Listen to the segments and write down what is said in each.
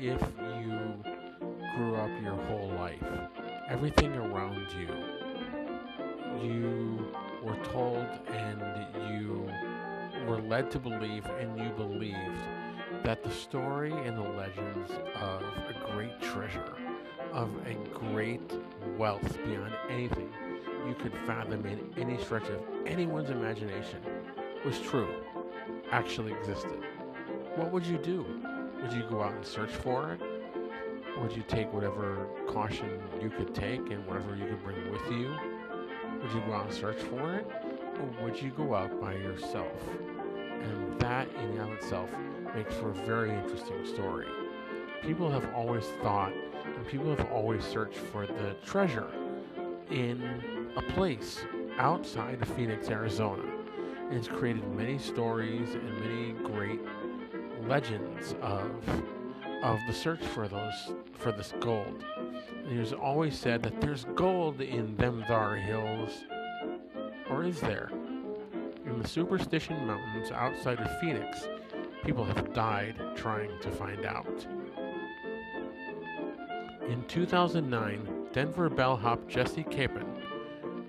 if you grew up your whole life, everything around you, you were told and you were led to believe and you believed that the story and the legends of a great treasure, of a great wealth beyond anything you could fathom in any stretch of anyone's imagination was true, actually existed. What would you do? Would you go out and search for it? Would you take whatever caution you could take and whatever you could bring with you? Would you go out and search for it? Or would you go out by yourself? And that in and of itself makes for a very interesting story. People have always thought and people have always searched for the treasure in a place outside of Phoenix, Arizona. And it's created many stories and many great legends of of the search for those for this gold. And it was always said that there's gold in them thar hills. Or is there? In the Superstition Mountains outside of Phoenix, people have died trying to find out. In 2009, Denver bellhop Jesse Capen,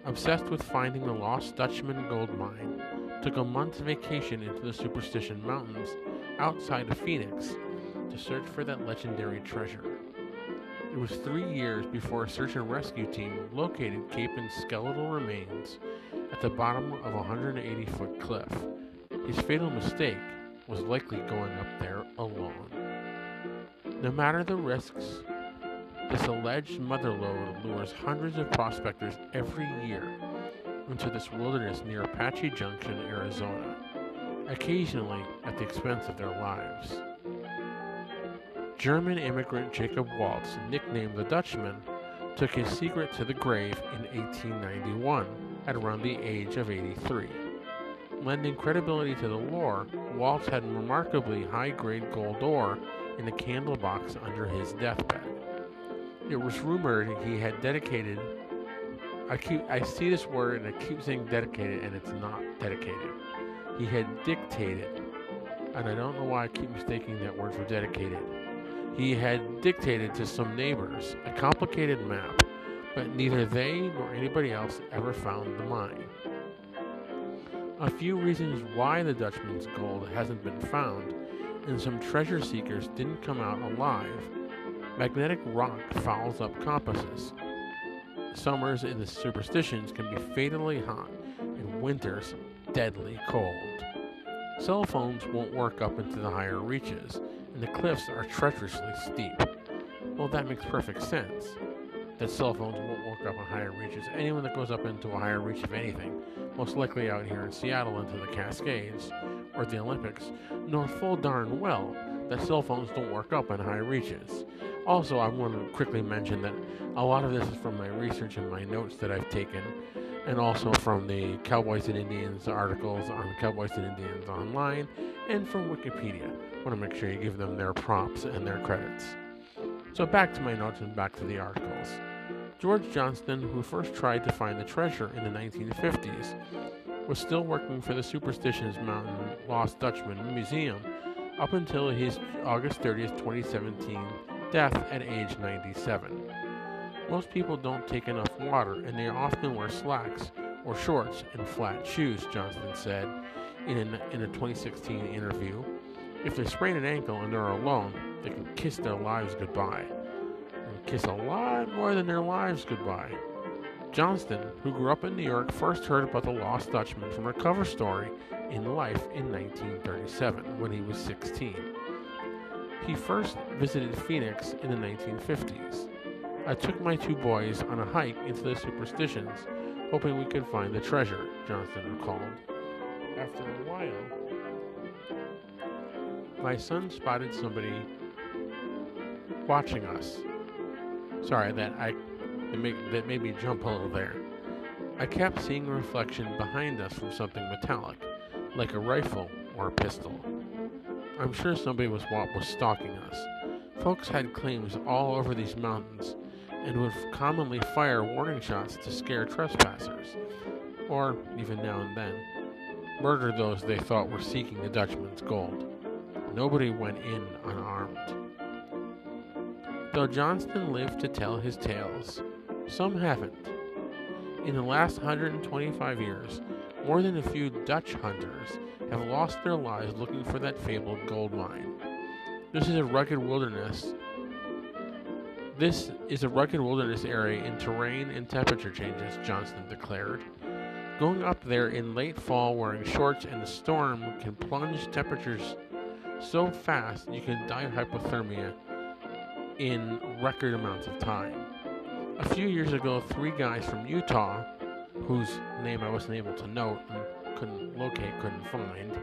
obsessed with finding the lost Dutchman gold mine, took a month's vacation into the Superstition Mountains outside of Phoenix to search for that legendary treasure. It was three years before a search and rescue team located Capen's skeletal remains at the bottom of a 180 foot cliff. His fatal mistake was likely going up there alone. No matter the risks, this alleged mother lode lures hundreds of prospectors every year into this wilderness near Apache Junction, Arizona, occasionally at the expense of their lives. German immigrant Jacob Waltz, nicknamed the Dutchman, took his secret to the grave in 1891 at around the age of 83. Lending credibility to the lore, Waltz had remarkably high grade gold ore in a candle box under his deathbed. It was rumored he had dedicated. I keep I see this word and I keep saying dedicated and it's not dedicated. He had dictated, and I don't know why I keep mistaking that word for dedicated. He had dictated to some neighbors a complicated map, but neither they nor anybody else ever found the mine. A few reasons why the Dutchman's gold hasn't been found, and some treasure seekers didn't come out alive. Magnetic rock fouls up compasses. Summers in the superstitions can be fatally hot, and winters deadly cold. Cell phones won't work up into the higher reaches, and the cliffs are treacherously steep. Well, that makes perfect sense. That cell phones won't work up on higher reaches. Anyone that goes up into a higher reach of anything, most likely out here in Seattle into the Cascades or the Olympics, know full darn well that cell phones don't work up on high reaches. Also, I want to quickly mention that a lot of this is from my research and my notes that I've taken, and also from the Cowboys and Indians articles on Cowboys and Indians online, and from Wikipedia. Want to make sure you give them their props and their credits. So, back to my notes and back to the articles. George Johnston, who first tried to find the treasure in the 1950s, was still working for the Superstitions Mountain Lost Dutchman Museum up until his August 30th, 2017 death at age 97. Most people don't take enough water and they often wear slacks or shorts and flat shoes, Johnston said in a, in a 2016 interview. If they sprain an ankle and they're alone, they can kiss their lives goodbye And kiss a lot more than their lives goodbye. Johnston, who grew up in New York, first heard about the Lost Dutchman from a cover story in Life in 1937 when he was 16. He first visited Phoenix in the 1950s. I took my two boys on a hike into the superstitions, hoping we could find the treasure, Jonathan recalled. After a while, my son spotted somebody watching us Sorry, that I it make, that made me jump a little there. I kept seeing a reflection behind us from something metallic, like a rifle or a pistol. I'm sure somebody was was stalking us. Folks had claims all over these mountains and would commonly fire warning shots to scare trespassers, or, even now and then, murder those they thought were seeking the Dutchman's gold. Nobody went in unarmed. though Johnston lived to tell his tales. Some haven't. In the last 125 years, more than a few Dutch hunters have lost their lives looking for that fabled gold mine. This is a rugged wilderness. This is a rugged wilderness area in terrain and temperature changes, Johnston declared. Going up there in late fall wearing shorts in a storm can plunge temperatures so fast you can die of hypothermia in record amounts of time. A few years ago, three guys from Utah, whose name I wasn't able to note and couldn't locate, couldn't find,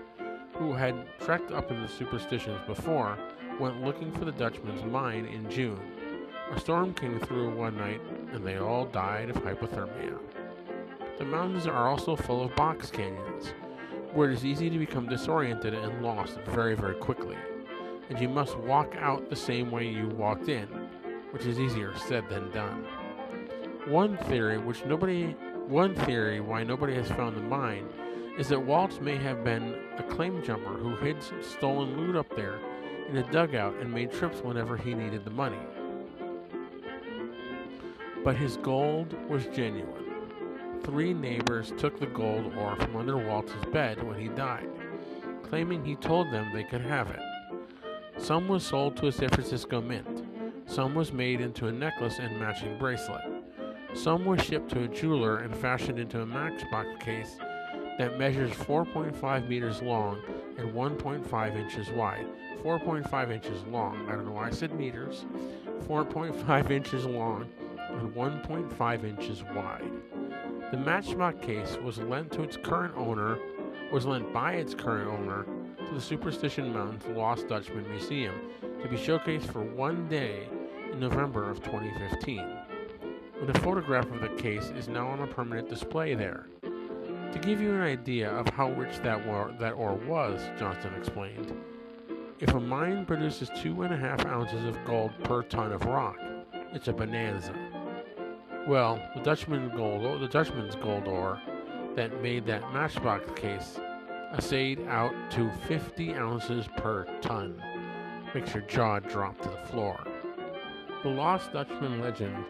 who had trekked up in the superstitions before, went looking for the Dutchman's mine in June. A storm came through one night and they all died of hypothermia. The mountains are also full of box canyons, where it is easy to become disoriented and lost very, very quickly. And you must walk out the same way you walked in, which is easier said than done. One theory, which nobody, one theory why nobody has found the mine, is that Waltz may have been a claim jumper who hid stolen loot up there in a dugout and made trips whenever he needed the money. But his gold was genuine. Three neighbors took the gold ore from under Waltz's bed when he died, claiming he told them they could have it. Some was sold to a San Francisco mint, some was made into a necklace and matching bracelet. Some was shipped to a jeweler and fashioned into a matchbox case that measures 4.5 meters long and 1.5 inches wide. 4.5 inches long. I don't know why I said meters. 4.5 inches long and 1.5 inches wide. The matchbox case was lent to its current owner, was lent by its current owner to the Superstition Mountain Lost Dutchman Museum to be showcased for one day in November of 2015. And a photograph of the case is now on a permanent display there. To give you an idea of how rich that ore, that ore was, Johnston explained, if a mine produces two and a half ounces of gold per ton of rock, it's a bonanza. Well, the Dutchman gold, the Dutchman's gold ore that made that matchbox case assayed out to 50 ounces per ton. Makes your jaw drop to the floor. The Lost Dutchman legend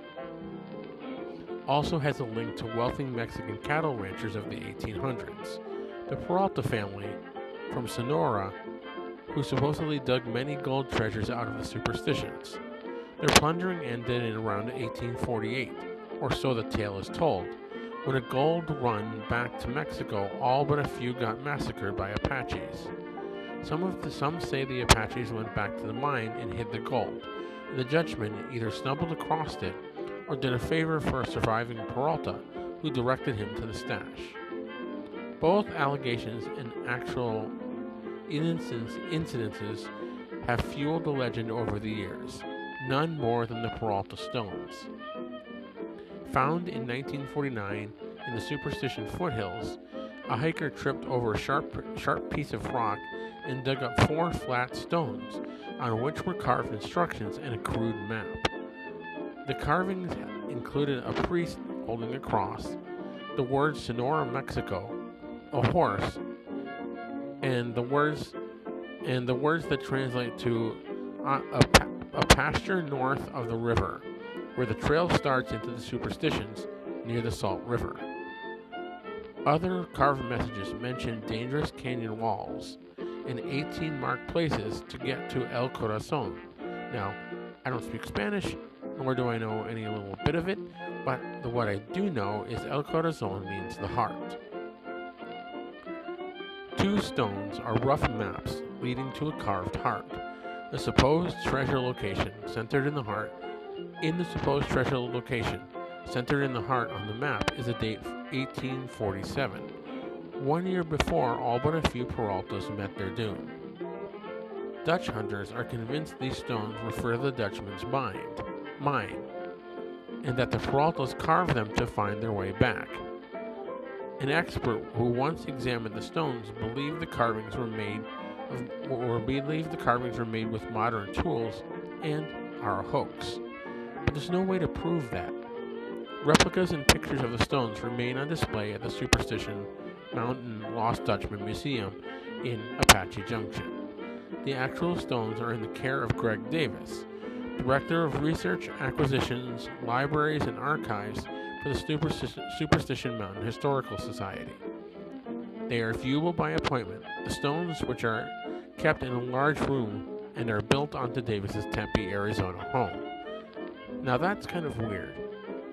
also has a link to wealthy Mexican cattle ranchers of the 1800s. The Peralta family from Sonora, who supposedly dug many gold treasures out of the superstitions. Their plundering ended in around 1848 or so the tale is told. When a gold run back to Mexico, all but a few got massacred by Apaches. Some of the, some say the Apaches went back to the mine and hid the gold, the Dutchman either stumbled across it or did a favor for a surviving Peralta who directed him to the stash. Both allegations and actual incidences have fueled the legend over the years, none more than the Peralta stones. Found in 1949 in the Superstition foothills, a hiker tripped over a sharp, sharp piece of rock and dug up four flat stones, on which were carved instructions and a crude map. The carvings included a priest holding a cross, the words Sonora, Mexico, a horse, and the words and the words that translate to a, a, a pasture north of the river where the trail starts into the superstitions near the Salt River. Other carved messages mention dangerous canyon walls and 18 marked places to get to El Corazon. Now, I don't speak Spanish, nor do I know any little bit of it, but the, what I do know is El Corazon means the heart. Two stones are rough maps leading to a carved heart. The supposed treasure location, centered in the heart, in the supposed treasure location, centered in the heart on the map, is a date 1847, one year before all but a few Peraltas met their doom. Dutch hunters are convinced these stones refer to the Dutchman's mind, mine, and that the Peraltas carved them to find their way back. An expert who once examined the stones believed the carvings were made of, or believed the carvings were made with modern tools and are a hoax but there's no way to prove that. Replicas and pictures of the stones remain on display at the Superstition Mountain Lost Dutchman Museum in Apache Junction. The actual stones are in the care of Greg Davis, Director of Research, Acquisitions, Libraries, and Archives for the Superstition, Superstition Mountain Historical Society. They are viewable by appointment. The stones, which are kept in a large room and are built onto Davis's Tempe, Arizona home. Now that's kind of weird.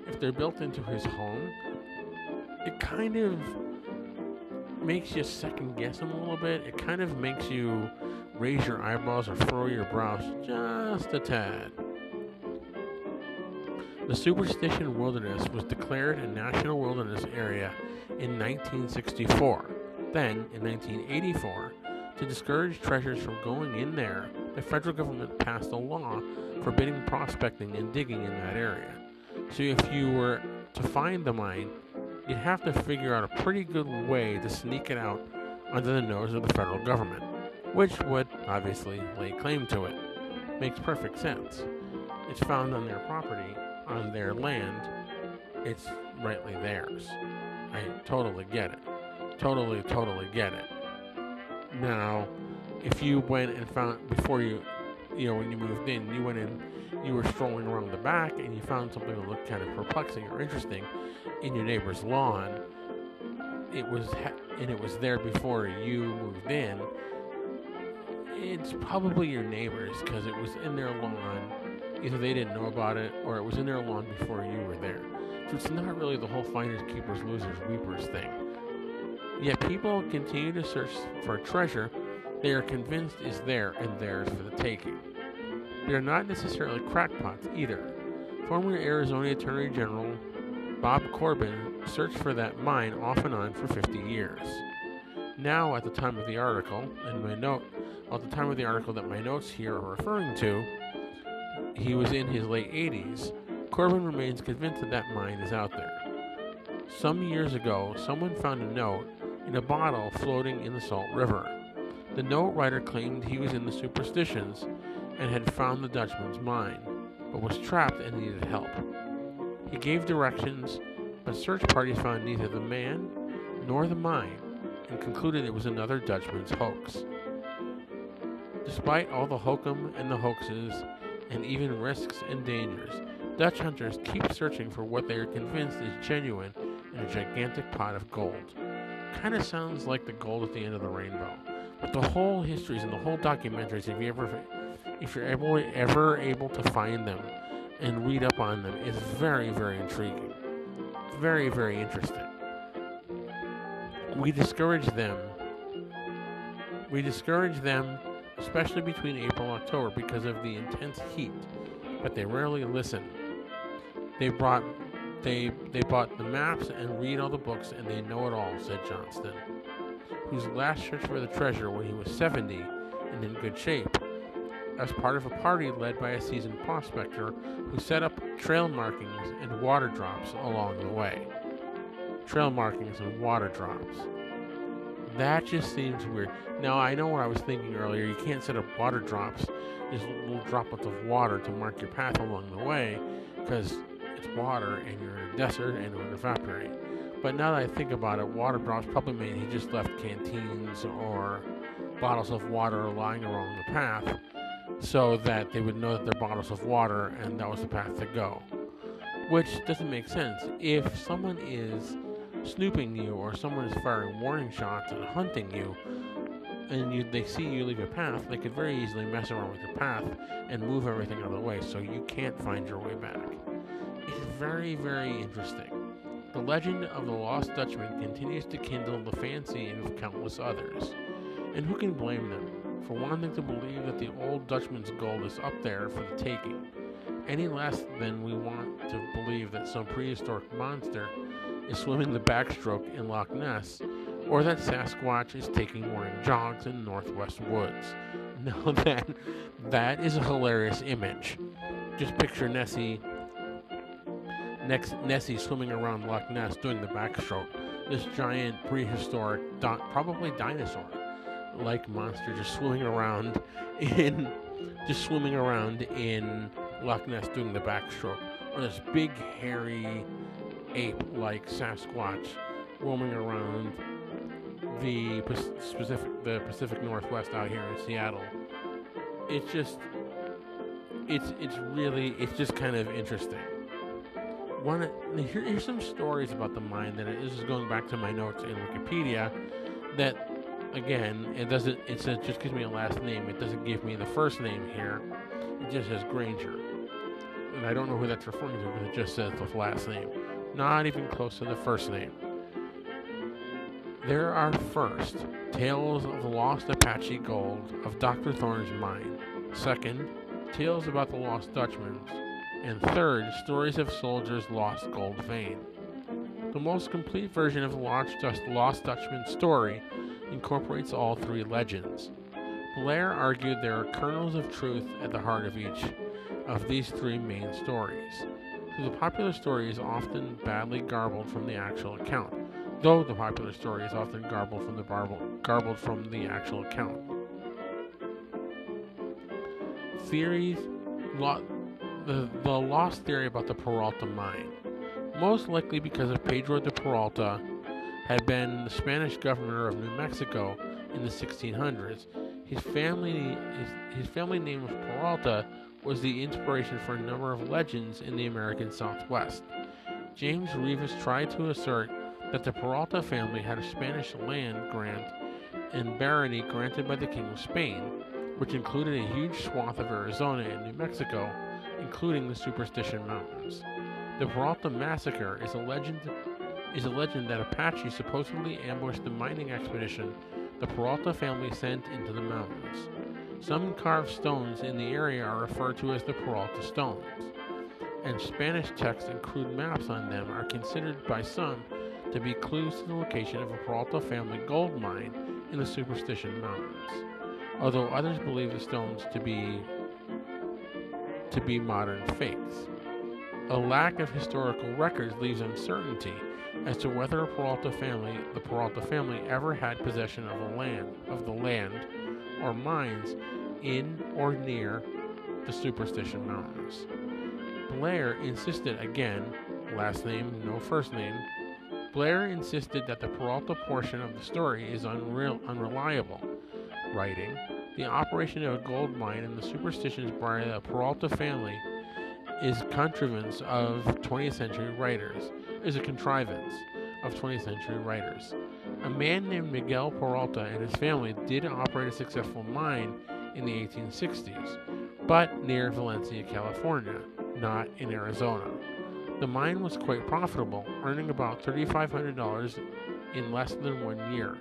If they're built into his home, it kind of makes you second guess him a little bit. It kind of makes you raise your eyebrows or furrow your brows just a tad. The Superstition Wilderness was declared a national wilderness area in 1964. Then, in 1984, to discourage treasures from going in there, the federal government passed a law forbidding prospecting and digging in that area. So if you were to find the mine, you'd have to figure out a pretty good way to sneak it out under the nose of the federal government, which would obviously lay claim to it. Makes perfect sense. It's found on their property, on their land, it's rightly theirs. I totally get it. Totally, totally get it. Now, if you went and found before you, you know, when you moved in, you went in, you were strolling around the back and you found something that looked kind of perplexing or interesting in your neighbor's lawn. It was, ha- and it was there before you moved in. It's probably your neighbor's because it was in their lawn. Either they didn't know about it or it was in their lawn before you were there. So it's not really the whole finders, keepers, losers, weepers thing. Yet people continue to search for treasure they are convinced is there and theirs for the taking. They are not necessarily crackpots either. Former Arizona Attorney General Bob Corbin searched for that mine off and on for 50 years. Now, at the time of the article, and my note, at the time of the article that my notes here are referring to, he was in his late 80s. Corbin remains convinced that that mine is out there. Some years ago, someone found a note in a bottle floating in the Salt River. The note writer claimed he was in the superstitions and had found the Dutchman's mine, but was trapped and needed help. He gave directions, but search parties found neither the man nor the mine and concluded it was another Dutchman's hoax. Despite all the hokum and the hoaxes, and even risks and dangers, Dutch hunters keep searching for what they are convinced is genuine in a gigantic pot of gold. Kind of sounds like the gold at the end of the rainbow. But the whole histories and the whole documentaries, if you ever, if you're able, ever able to find them and read up on them, is very, very intriguing. Very, very interesting. We discourage them. We discourage them, especially between April and October, because of the intense heat. But they rarely listen. They brought they they bought the maps and read all the books and they know it all, said Johnston, whose last search for the treasure when he was 70 and in good shape, as part of a party led by a seasoned prospector who set up trail markings and water drops along the way. Trail markings and water drops. That just seems weird. Now, I know what I was thinking earlier. You can't set up water drops, just little droplets of water to mark your path along the way, because it's water and you're in a desert and it would evaporate. But now that I think about it, water drops probably mean he just left canteens or bottles of water lying along the path so that they would know that they're bottles of water and that was the path to go. Which doesn't make sense. If someone is snooping you or someone is firing warning shots and hunting you, and you, they see you leave your path, they could very easily mess around with your path and move everything out of the way so you can't find your way back. It's very, very interesting. The legend of the Lost Dutchman continues to kindle the fancy of countless others. And who can blame them for wanting to believe that the old Dutchman's gold is up there for the taking? Any less than we want to believe that some prehistoric monster is swimming the backstroke in Loch Ness, or that Sasquatch is taking morning jogs in northwest woods. Now that that is a hilarious image. Just picture Nessie next Nessie swimming around Loch Ness doing the backstroke. This giant prehistoric, probably dinosaur like monster just swimming around in just swimming around in Loch Ness doing the backstroke. Or this big hairy ape like Sasquatch roaming around the Pacific the Pacific Northwest out here in Seattle. It's just it's it's really it's just kind of interesting. One here, here's some stories about the mine that this is going back to my notes in Wikipedia. That again, it doesn't. It says just gives me a last name. It doesn't give me the first name here. It just says Granger, and I don't know who that's referring to because it just says the last name. Not even close to the first name. There are first Tales of the Lost Apache Gold of Dr. Thorne's Mine. Second, Tales about the Lost Dutchman. And third, Stories of Soldiers' Lost Gold Vein. The most complete version of the Lost Dutchman story incorporates all three legends. Blair argued there are kernels of truth at the heart of each of these three main stories. So the popular story is often badly garbled from the actual account, though the popular story is often garbled from the garbled from the actual account. Theories, the, the lost theory about the Peralta mine, most likely because of Pedro de Peralta had been the Spanish governor of New Mexico in the 1600s. His family, his, his family name of Peralta was the inspiration for a number of legends in the American Southwest. James Reavis tried to assert that the Peralta family had a Spanish land grant and barony granted by the King of Spain, which included a huge swath of Arizona and New Mexico, including the Superstition Mountains. The Peralta Massacre is a legend is a legend that Apache supposedly ambushed the mining expedition the Peralta family sent into the mountains. Some carved stones in the area are referred to as the Peralta stones, and Spanish texts and crude maps on them are considered by some to be clues to the location of a Peralta family gold mine in the Superstition Mountains, although others believe the stones to be to be modern fakes. A lack of historical records leaves uncertainty as to whether Peralta family, the Peralta family, ever had possession of the land, of the land or mines in or near the Superstition Mountains. Blair insisted again, last name, no first name, Blair insisted that the Peralta portion of the story is unreal, unreliable, writing, The operation of a gold mine and the superstitions by the Peralta family is contrivance of 20th century writers, is a contrivance of 20th century writers. A man named Miguel Peralta and his family did operate a successful mine in the 1860s, but near Valencia, California, not in Arizona. The mine was quite profitable, earning about $3,500 in less than one year.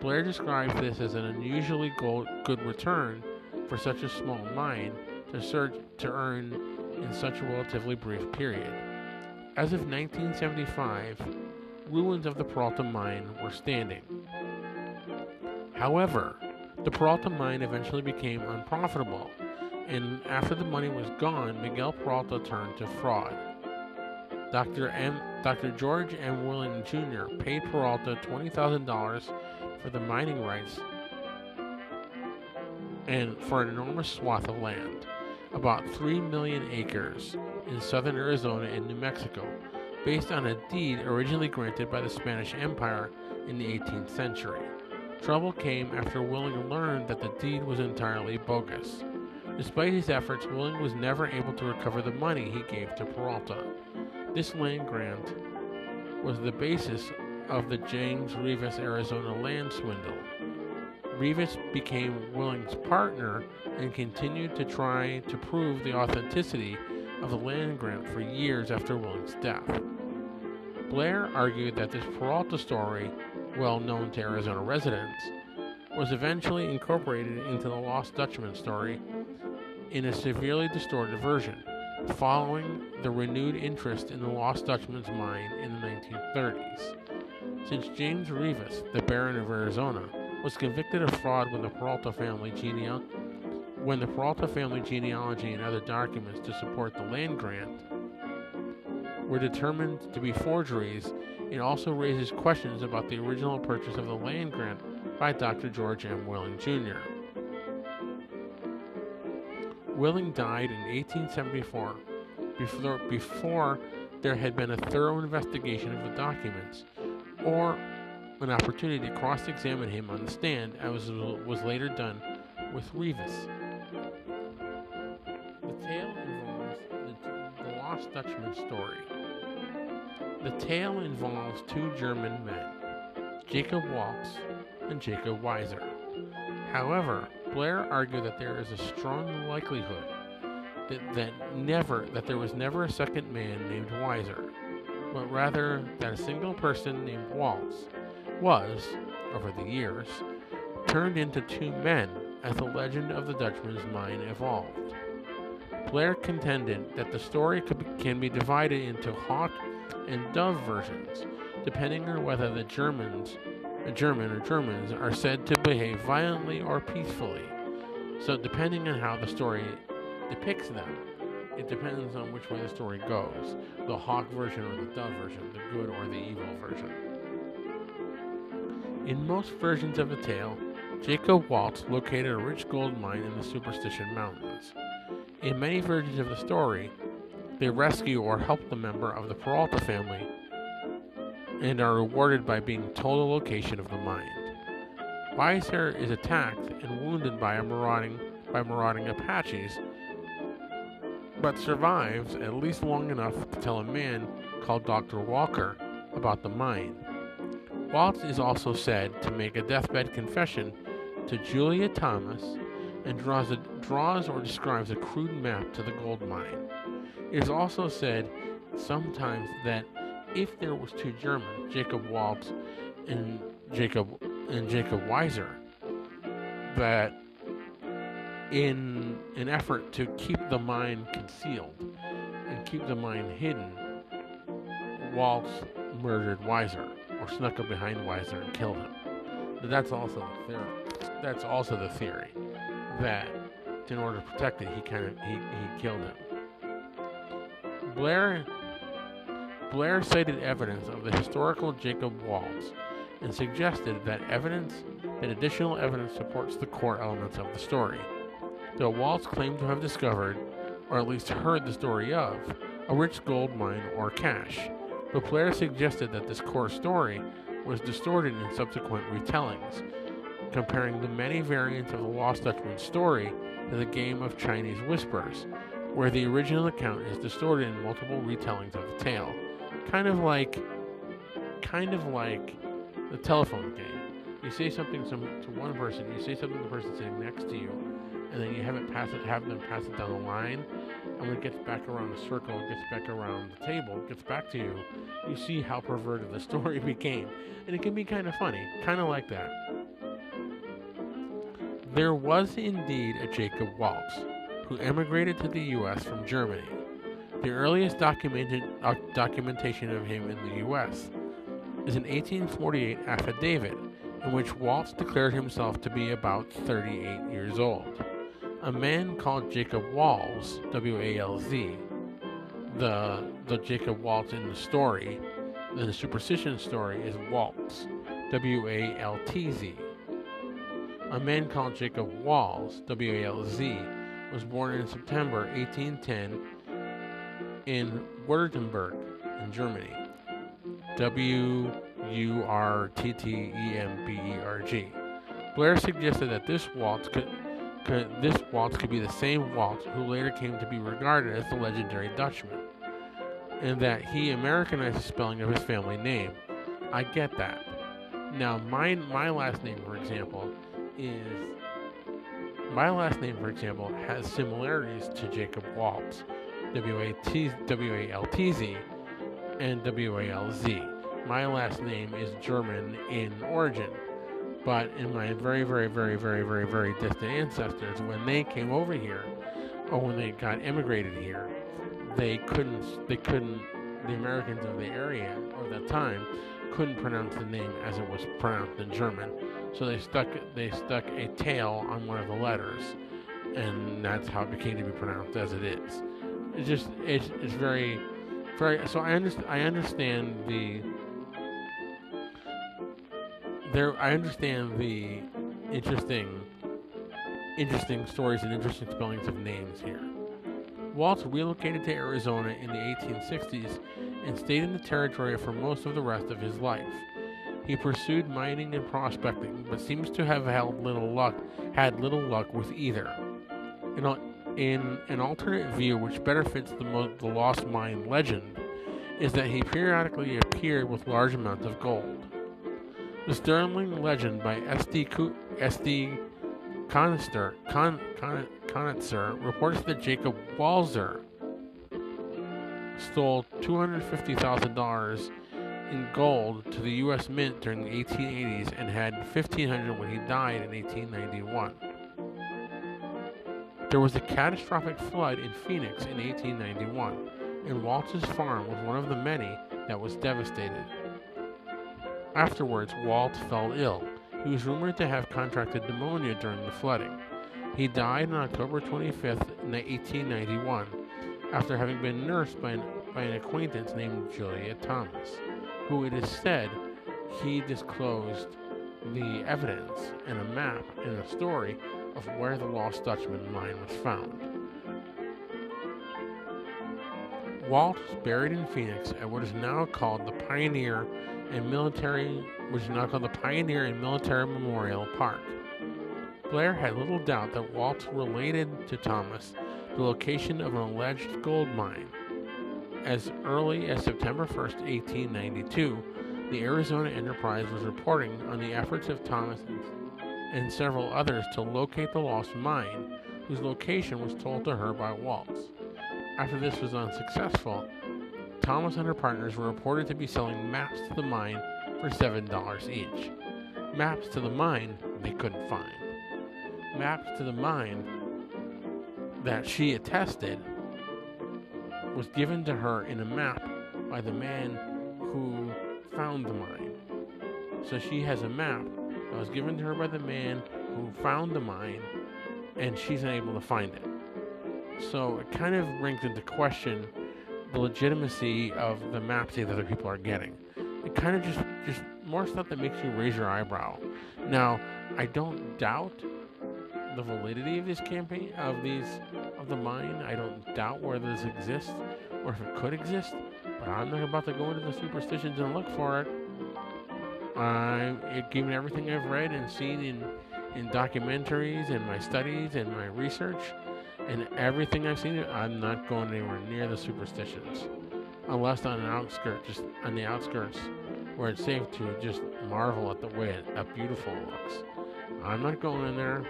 Blair describes this as an unusually good return for such a small mine to, search, to earn in such a relatively brief period. As of 1975, ruins of the Peralta mine were standing. However, the Peralta mine eventually became unprofitable, and after the money was gone, Miguel Peralta turned to fraud. Dr. M. Dr. George M. Willing Jr. paid Peralta $20,000 for the mining rights and for an enormous swath of land, about 3 million acres in southern Arizona and New Mexico, based on a deed originally granted by the Spanish Empire in the 18th century. Trouble came after Willing learned that the deed was entirely bogus. Despite his efforts, Willing was never able to recover the money he gave to Peralta. This land grant was the basis of the James Reavis Arizona land swindle. Reavis became Willing's partner and continued to try to prove the authenticity of the land grant for years after Willing's death. Blair argued that this Peralta story, well known to Arizona residents, was eventually incorporated into the Lost Dutchman story in a severely distorted version following the renewed interest in the Lost Dutchman's mine in the 1930s. Since James Reavis, the Baron of Arizona, was convicted of fraud when the Peralta family genealogy when the Peralta family genealogy and other documents to support the land grant were determined to be forgeries, it also raises questions about the original purchase of the land grant by Dr. George M. Willing Jr. Willing died in 1874 before, before there had been a thorough investigation of the documents or an opportunity to cross examine him on the stand, as was later done with Reavis. The tale involves the, the Lost Dutchman story. The tale involves two German men, Jacob Waltz and Jacob Weiser. However, Blair argued that there is a strong likelihood that, that never that there was never a second man named Weiser, but rather that a single person named Waltz was, over the years, turned into two men as the legend of the Dutchman's mine evolved. Blair contended that the story be, can be divided into hawk and dove versions, depending on whether the Germans, German or Germans, are said to behave violently or peacefully. So, depending on how the story depicts them, it depends on which way the story goes the hawk version or the dove version, the good or the evil version. In most versions of the tale, Jacob Waltz located a rich gold mine in the Superstition Mountains. In many versions of the story, they rescue or help the member of the Peralta family and are rewarded by being told the location of the mine. Weiser is attacked and wounded by marauding by marauding Apaches, but survives at least long enough to tell a man called Dr. Walker about the mine. Waltz is also said to make a deathbed confession to Julia Thomas and draws, a, draws or describes a crude map to the gold mine. It is also said sometimes that if there was two Germans, Jacob Waltz and Jacob and Jacob Weiser, that in an effort to keep the mind concealed and keep the mind hidden, Waltz murdered Weiser or snuck up behind Weiser and killed him. But that's also the theory. That's also the theory that in order to protect it, he kind of he, he killed him. Blair Blair cited evidence of the historical Jacob Waltz and suggested that evidence that additional evidence supports the core elements of the story. Though Waltz claimed to have discovered, or at least heard the story of, a rich gold mine or cache, but Blair suggested that this core story was distorted in subsequent retellings, comparing the many variants of the Lost Dutchman story to the game of Chinese whispers, where the original account is distorted in multiple retellings of the tale. Kind of like kind of like the telephone game. You say something to one person, you say something to the person sitting next to you, and then you have it pass it, have them pass it down the line, and when it gets back around the circle, it gets back around the table, it gets back to you, you see how perverted the story became. And it can be kind of funny, kind of like that. There was indeed a Jacob Waltz, who emigrated to the U.S. from Germany. The earliest documented uh, documentation of him in the U.S. is an 1848 affidavit in which Waltz declared himself to be about 38 years old. A man called Jacob Walz, W A L Z, the the Jacob Waltz in the story, in the superstition story is Waltz, W A L T Z. A man called Jacob Walz, W A L Z, was born in September 1810 in Württemberg, in Germany. W U R T T E M B E R G. Blair suggested that this Waltz could, could, this Waltz could be the same Waltz who later came to be regarded as the legendary Dutchman and that he Americanized the spelling of his family name. I get that. Now, my my last name, for example, is my last name, for example, has similarities to Jacob Waltz, W A T W A L T Z, and W A L Z. My last name is German in origin, but in my very, very, very, very, very, very distant ancestors, when they came over here, or when they got immigrated here, they couldn't they couldn't the Americans of the area or that time couldn't pronounce the name as it was pronounced in German. So they stuck they stuck a tail on one of the letters, and that's how it became to be pronounced as it is. It's just it's, it's very very so I understand I understand the there I understand the interesting interesting stories and interesting spellings of names here. Waltz relocated to Arizona in the 1860s and stayed in the territory for most of the rest of his life. He pursued mining and prospecting, but seems to have had little luck, had little luck with either. In, In an alternate view, which better fits the, mo- the lost mine legend, is that he periodically appeared with large amounts of gold. The Sterling legend by S.D. S.D. Conitzer, Con, Con, Conitzer reports that Jacob Walzer stole $250,000 in gold to the U.S. Mint during the 1880s and had 1,500 when he died in 1891. There was a catastrophic flood in Phoenix in 1891, and Waltz's farm was one of the many that was devastated. Afterwards, Walt fell ill. He was rumored to have contracted pneumonia during the flooding. He died on October 25, 1891, after having been nursed by an, by an acquaintance named Julia Thomas, who it is said he disclosed the evidence and a map and a story of where the lost Dutchman mine was found. Walt was buried in Phoenix at what is now called the Pioneer and Military, which is now called the Pioneer and Military Memorial Park. Blair had little doubt that Walt related to Thomas the location of an alleged gold mine. As early as September 1, 1892, the Arizona Enterprise was reporting on the efforts of Thomas and several others to locate the lost mine, whose location was told to her by Waltz. After this was unsuccessful, Thomas and her partners were reported to be selling maps to the mine for $7 each. Maps to the mine they couldn't find. Maps to the mine that she attested was given to her in a map by the man who found the mine. So she has a map that was given to her by the man who found the mine, and she's unable to find it. So it kind of brings into question the legitimacy of the maps that other people are getting. It kind of just just more stuff that makes you raise your eyebrow. Now, I don't doubt the validity of this campaign of these of the mine. I don't doubt whether this exists or if it could exist, but I'm not about to go into the superstitions and look for it. I, it, given everything I've read and seen in in documentaries and my studies and my research and everything I've seen, I'm not going anywhere near the superstitions, unless on an outskirt, just on the outskirts, where it's safe to just marvel at the way it, how beautiful it looks. I'm not going in there.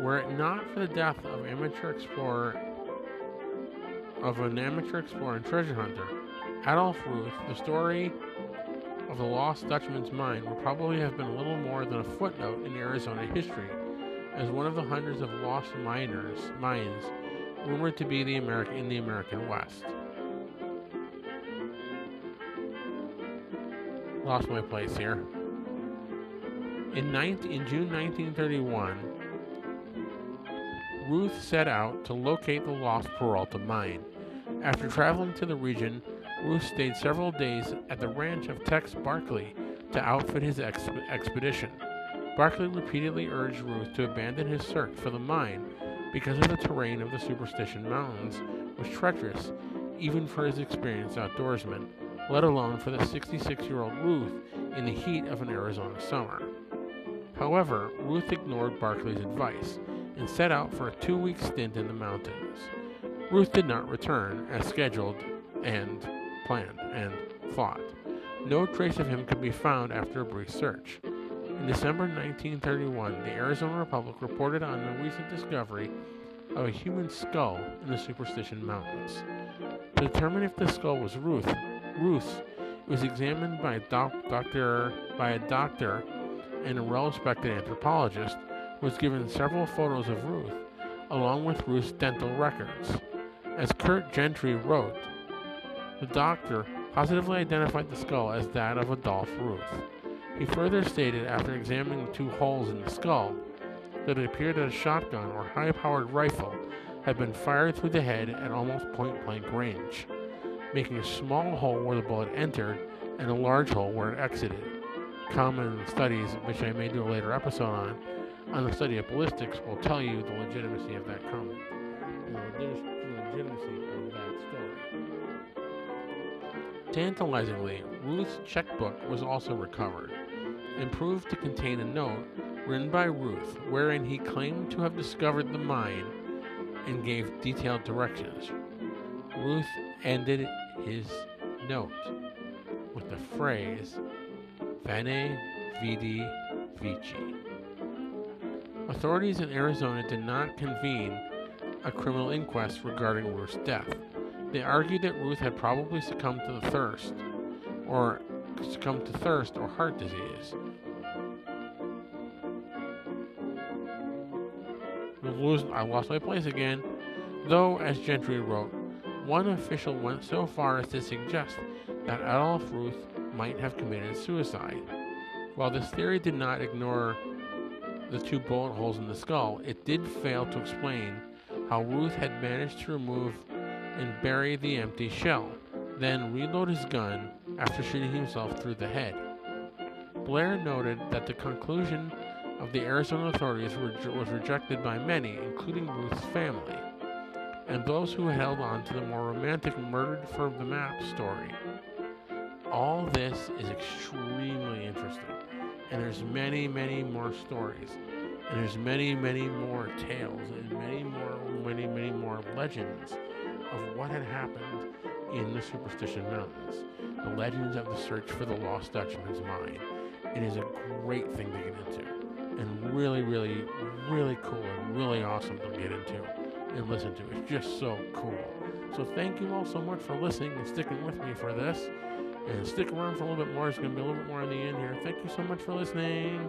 Were it not for the death of amateur explorer of an amateur explorer and treasure hunter, Adolph Ruth, the story of the lost Dutchman's mine would probably have been little more than a footnote in Arizona history, as one of the hundreds of lost miners mines rumored to be the American in the American West. Lost my place here. In, 19, in June 1931, Ruth set out to locate the lost Peralta mine. After traveling to the region, Ruth stayed several days at the ranch of Tex Barkley to outfit his expedition. Barkley repeatedly urged Ruth to abandon his search for the mine because of the terrain of the Superstition Mountains was treacherous, even for his experienced outdoorsman, let alone for the 66 year old Ruth in the heat of an Arizona summer. However, Ruth ignored Barkley's advice and set out for a two week stint in the mountains. Ruth did not return as scheduled and planned and thought. No trace of him could be found after a brief search. In December 1931, the Arizona Republic reported on the recent discovery of a human skull in the Superstition Mountains. To determine if the skull was Ruth, Ruth's, it was examined by a doc- doctor by a doctor and a well-respected anthropologist who was given several photos of Ruth, along with Ruth's dental records. As Curt Gentry wrote, the doctor positively identified the skull as that of Adolph Ruth. He further stated, after examining the two holes in the skull, that it appeared that a shotgun or high powered rifle had been fired through the head at almost point blank range, making a small hole where the bullet entered and a large hole where it exited. Common studies, which I may do a later episode on, on the study of ballistics, will tell you the legitimacy of that comment. the legitimacy of that story. Tantalizingly, Ruth's checkbook was also recovered and proved to contain a note written by Ruth, wherein he claimed to have discovered the mine and gave detailed directions. Ruth ended his note with the phrase Veni Vidi Vici. Authorities in Arizona did not convene a criminal inquest regarding Ruth's death. They argued that Ruth had probably succumbed to the thirst, or succumbed to thirst or heart disease. I lost my place again. Though, as Gentry wrote, one official went so far as to suggest that Adolph Ruth might have committed suicide. While this theory did not ignore the two bullet holes in the skull, it did fail to explain how Ruth had managed to remove and bury the empty shell, then reload his gun after shooting himself through the head. Blair noted that the conclusion of the Arizona authorities was rejected by many, including Ruth's family, and those who held on to the more romantic murdered for the map story. All this is extremely interesting, and there's many, many more stories, and there's many, many more tales, and many more, many, many more legends of what had happened in the Superstition Mountains, the legends of the search for the lost Dutchman's mine. It is a great thing to get into, and really, really, really cool and really awesome to get into and listen to. It's just so cool. So thank you all so much for listening and sticking with me for this. And stick around for a little bit more. There's going to be a little bit more in the end here. Thank you so much for listening.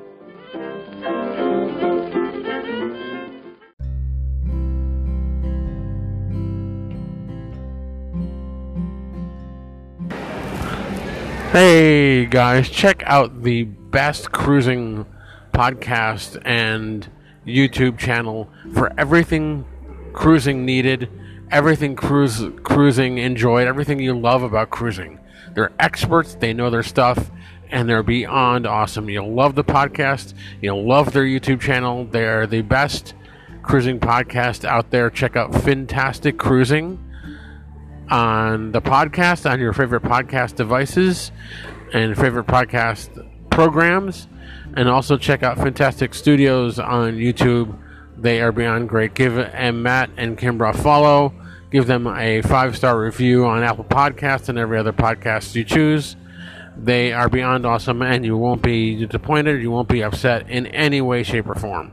Hey guys, check out the best cruising podcast and YouTube channel for everything cruising needed, everything cruise cruising enjoyed, everything you love about cruising. They're experts, they know their stuff, and they're beyond awesome. You'll love the podcast, you'll love their YouTube channel. They're the best cruising podcast out there. Check out Fantastic Cruising on the podcast on your favorite podcast devices and favorite podcast programs. And also check out Fantastic Studios on YouTube. They are beyond great. Give and Matt and Kimbra follow. Give them a five star review on Apple Podcasts and every other podcast you choose. They are beyond awesome, and you won't be disappointed. You won't be upset in any way, shape, or form.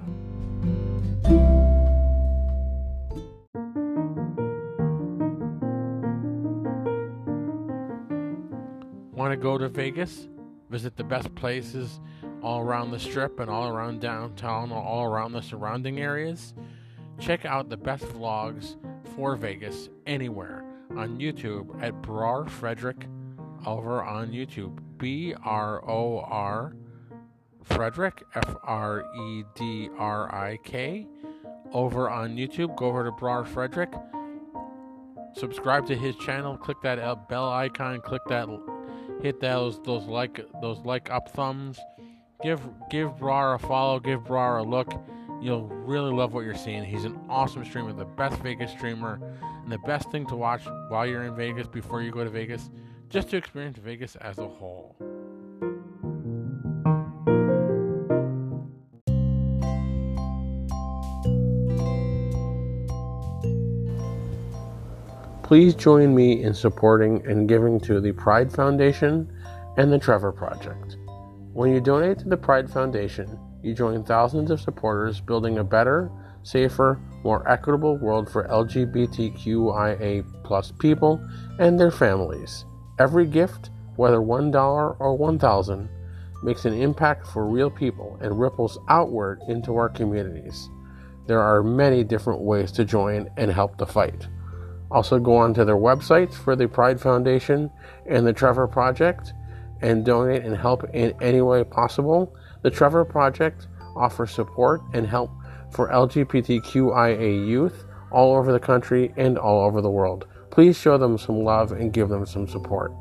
Want to go to Vegas? Visit the best places all around the strip and all around downtown, all around the surrounding areas? Check out the best vlogs for Vegas anywhere on YouTube at Bror Fredrik over on YouTube. B R O R Fredrik, F R E D R I K, over on YouTube. Go over to Bror Fredrik. Subscribe to his channel. Click that bell icon. Click that. Hit those those like those like up thumbs. Give give Bror a follow. Give Bror a look. You'll really love what you're seeing. He's an awesome streamer, the best Vegas streamer, and the best thing to watch while you're in Vegas before you go to Vegas, just to experience Vegas as a whole. Please join me in supporting and giving to the Pride Foundation and the Trevor Project. When you donate to the Pride Foundation, you join thousands of supporters building a better, safer, more equitable world for LGBTQIA people and their families. Every gift, whether $1 or 1000 makes an impact for real people and ripples outward into our communities. There are many different ways to join and help the fight. Also, go on to their websites for the Pride Foundation and the Trevor Project and donate and help in any way possible. The Trevor Project offers support and help for LGBTQIA youth all over the country and all over the world. Please show them some love and give them some support.